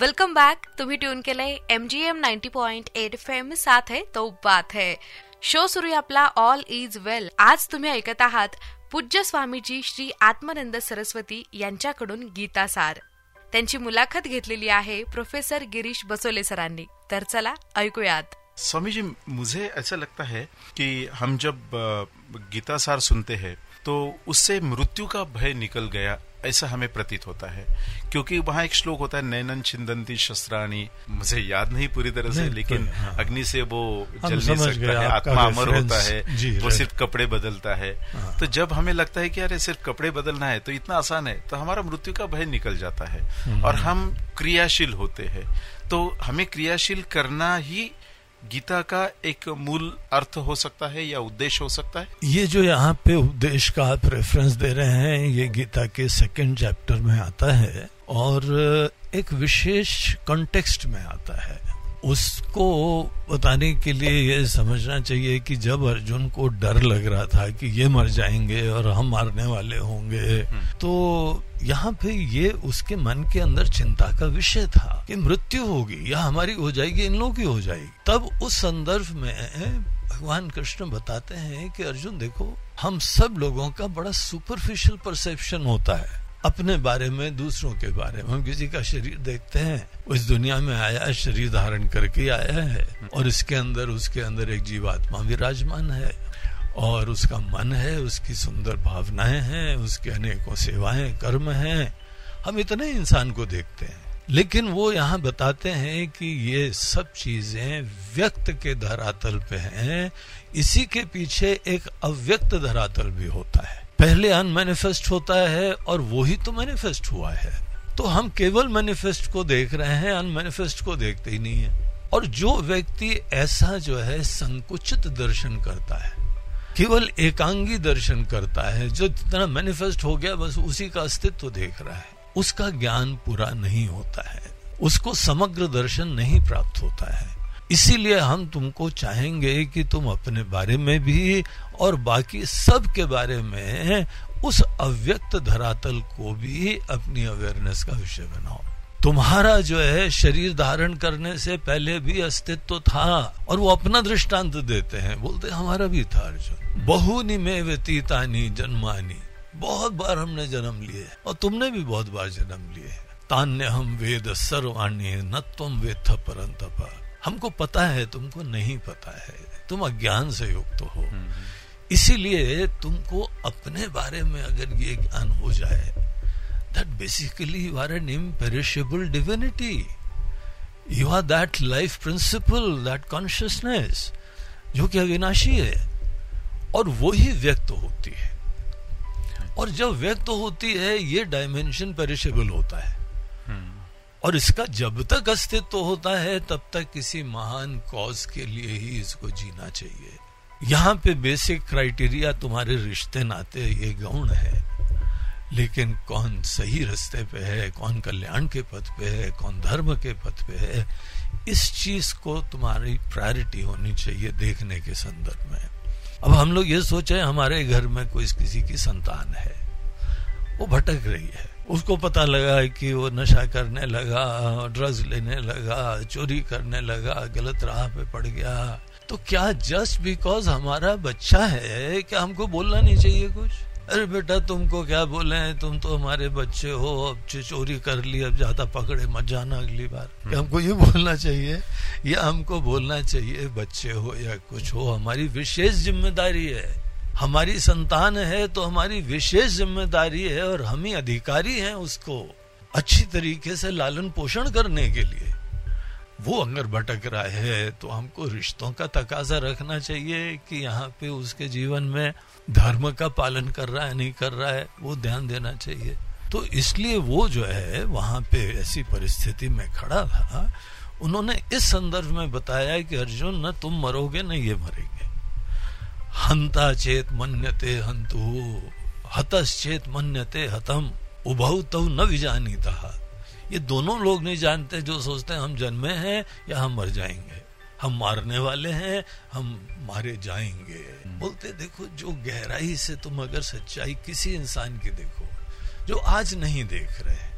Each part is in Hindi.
वेलकम बॅक तुम्ही ट्यून केलंय M G M ninety point eight F M साथ है तो बात है. शो सुरू आहे आपला ऑल इज वेल आज तुम्ही ऐकत आहात पूज्य स्वामीजी श्री आत्मानंद सरस्वती यांच्याकडून गीतासार. त्यांची मुलाखत घेतलेली आहे प्रोफेसर गिरीश बसोले सरांनी. तर चला ऐकूयात. स्वामी जी मुझे ऐसा लगता है कि हम जब गीता सार सुनते हैं तो उससे मृत्यु का भय निकल गया ऐसा हमें प्रतीत होता है क्योंकि वहाँ एक श्लोक होता है नैनन छिंदंती शस्त्राणी मुझे याद नहीं पूरी तरह से लेकिन तो, हाँ। अग्नि से वो जल नहीं सकता है आत्मा अमर होता है वो सिर्फ़ कपड़े बदलता है हाँ। तो जब हमें लगता है कि अरे सिर्फ़ कपड़े बदलना है तो इतना आसान है तो हमारा मृत्यु का भय निकल जाता है हम्म। और हम क्रियाशील होते हैं तो हमें क्रियाशील करना ही गीता का एक मूल अर्थ हो सकता है या उद्देश्य हो सकता है? ये जो यहाँ पे उद्देश्य का आप रेफरेंस दे रहे हैं, ये गीता के सेकंड चैप्टर में आता है और एक विशेष कॉन्टेक्स्ट में आता है। उसको बताने के लिए ये समझना चाहिए कि जब अर्जुन को डर लग रहा था कि ये मर जाएँगे और हम मारने वाले होंगे तो यहाँ पे ये उसके मन के अंदर चिंता का विषय था कि मृत्यु होगी या हमारी हो जाएगी इन लोगों की हो जाएगी। तब उस संदर्भ में भगवान कृष्ण बताते हैं कि अर्जुन देखो हम सब लोगों का बड़ा सुपरफिशियल परसेप्शन होता है। अपने बारे में, दूसरों के बारे में। हम किसी का शरीर देखते हैं। इस दुनिया में आया है, शरीर धारण करके आया है। और इसके अंदर, उसके अंदर एक जीवात्मा विराजमान है। और उसका मन है, उसकी सुंदर भावनाएँ हैं, उसके अनेकों सेवाएँ, कर्म हैं। हम इतने इंसान को देखते हैं। लेकिन वो यहाँ बताते हैं कि ये सब चीज़ें व्यक्त के धरातल पे हैं। इसी के पीछे एक अव्यक्त धरातल भी होता है। पहले अनमेनिफेस्ट होता है और वही तो मैनिफेस्ट हुआ है। तो हम केवल मैनिफेस्ट को देख रहे हैं अनमेनिफेस्ट को देखते ही नहीं है। और जो व्यक्ति ऐसा जो है, संकुचित दर्शन करता है, केवल एकांगी दर्शन करता है, जो जितना मैनिफेस्ट हो गया, बस उसी का अस्तित्व देख रहा है। उसका ज्ञान पूरा नहीं होता है। उसको समग्र दर्शन नहीं प्राप्त होता है। इसीलिए हम तुमको चाहेंगे कि तुम अपने बारे में भी और बाकी सब के बारे में उस अव्यक्त धरातल को भी अपनी अवेयरनेस का विषय बनाओ। तुम्हारा जो है शरीर धारण करने से पहले भी अस्तित्व था और वो अपना दृष्टांत देते हैं। बोलते हमारा भी था, अर्जुन। बहुनी में व्यतीतानी, जन्मानी। बहुत बार हमने जन्म लिए और तुमने भी बहुत बार जन्म लिए तान्य हम वेद सर्वाणी न तुम वेद परंतप। हमको पता है तुमको नहीं पता है। तुम अज्ञान से युक्त हो। इसीलिए तुमको अपने बारे में अगर ये ज्ञान हो जाए that basically you are an imperishable divinity you are that life principle that consciousness जो कि अविनाशी है और वो ही व्यक्त होती है। और जब व्यक्त होती है ये डायमेंशन पेरिशेबल होता है। और इसका जब तक अस्तित्व होता है, तब तक किसी महान कॉज के लिए ही इसको जीना चाहिए। यहाँ पे बेसिक क्राइटेरिया तुम्हारे रिश्ते, नाते, ये गौण है। लेकिन कौन सही रास्ते पे है, कौन कल्याण के पथ पे है, कौन धर्म के पथ पे है, इस चीज़ को तुम्हारी प्रायोरिटी होनी चाहिए देखने के संदर्भ में। अब हम लोग ये सोचे, हमारे घर में कोई किसी की संतान है। वो भटक रही है। उसको पता लगा कि वो नशा करने लगा ड्रग्स लेने लगा चोरी करने लगा गलत राह पे पड़ गया। तो क्या जस्ट बिकॉज़ हमारा बच्चा है क्या हमको बोलना नहीं चाहिए कुछ? अरे बेटा तुमको क्या बोले तुम तो हमारे बच्चे हो अब चोरी कर ली अब ज़्यादा पकड़े मत जाना अगली बार। क्या हमको ये बोलना चाहिए? या हमको बोलना चाहिए बच्चे हो या कुछ हो हमारी विशेष ज़िम्मेदारी है। हमारी संतान है तो हमारी विशेष ज़िम्मेदारी है और हम ही अधिकारी हैं उसको अच्छी तरीके से लालन पोषण करने के लिए। वो अगर भटक रहा है तो हमको रिश्तों का तकाजा रखना चाहिए कि यहाँ पे उसके जीवन में धर्म का पालन कर रहा है, नहीं कर रहा है, वो ध्यान देना चाहिए। तो इसलिए वो जो है, वहाँ पे ऐसी परिस्थिति में खड़ा था। उन्होंने इस संदर्भ में बताया कि अर्जुन, न तुम मरोगे, न ये मरेंगे। हंता चेत मन्यते हंतु हतश्चेत मन्यते हतम। उभौ तो न विजानीता। ये दोनों लोग नहीं जानते जो सोचते हैं हम जन्मे हैं या हम मर जाएँगे। हम मारने वाले हैं हम मारे जाएँगे। बोलते देखो जो गहराई से तुम अगर सच्चाई किसी इंसान की देखो जो आज नहीं देख रहे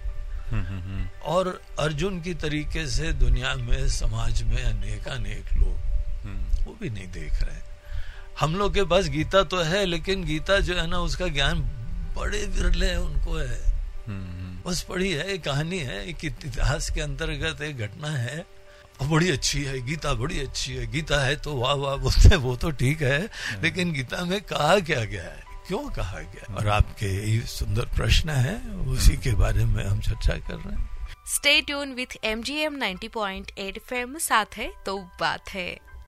और अर्जुन की तरीके से दुनिया में समाज में अनेक अनेक लोग वो भी नहीं देख रहे हम लोग के पास गीता तो है लेकिन गीता जो है ना उसका ज्ञान बड़े विरले उनको है। बस पढ़ी है एक कहानी है एक इतिहास के अंतर्गत एक घटना है। बड़ी अच्छी है गीता बड़ी अच्छी है। गीता है तो वाह वाह बोलते वो तो ठीक है लेकिन गीता में कहा क्या गया है? क्यों कहा गया और आपके ये सुंदर प्रश्न है उसी के बारे में हम चर्चा कर रहे हैं। Stay tune with M G M ninety point eight F साथ है तो बात है।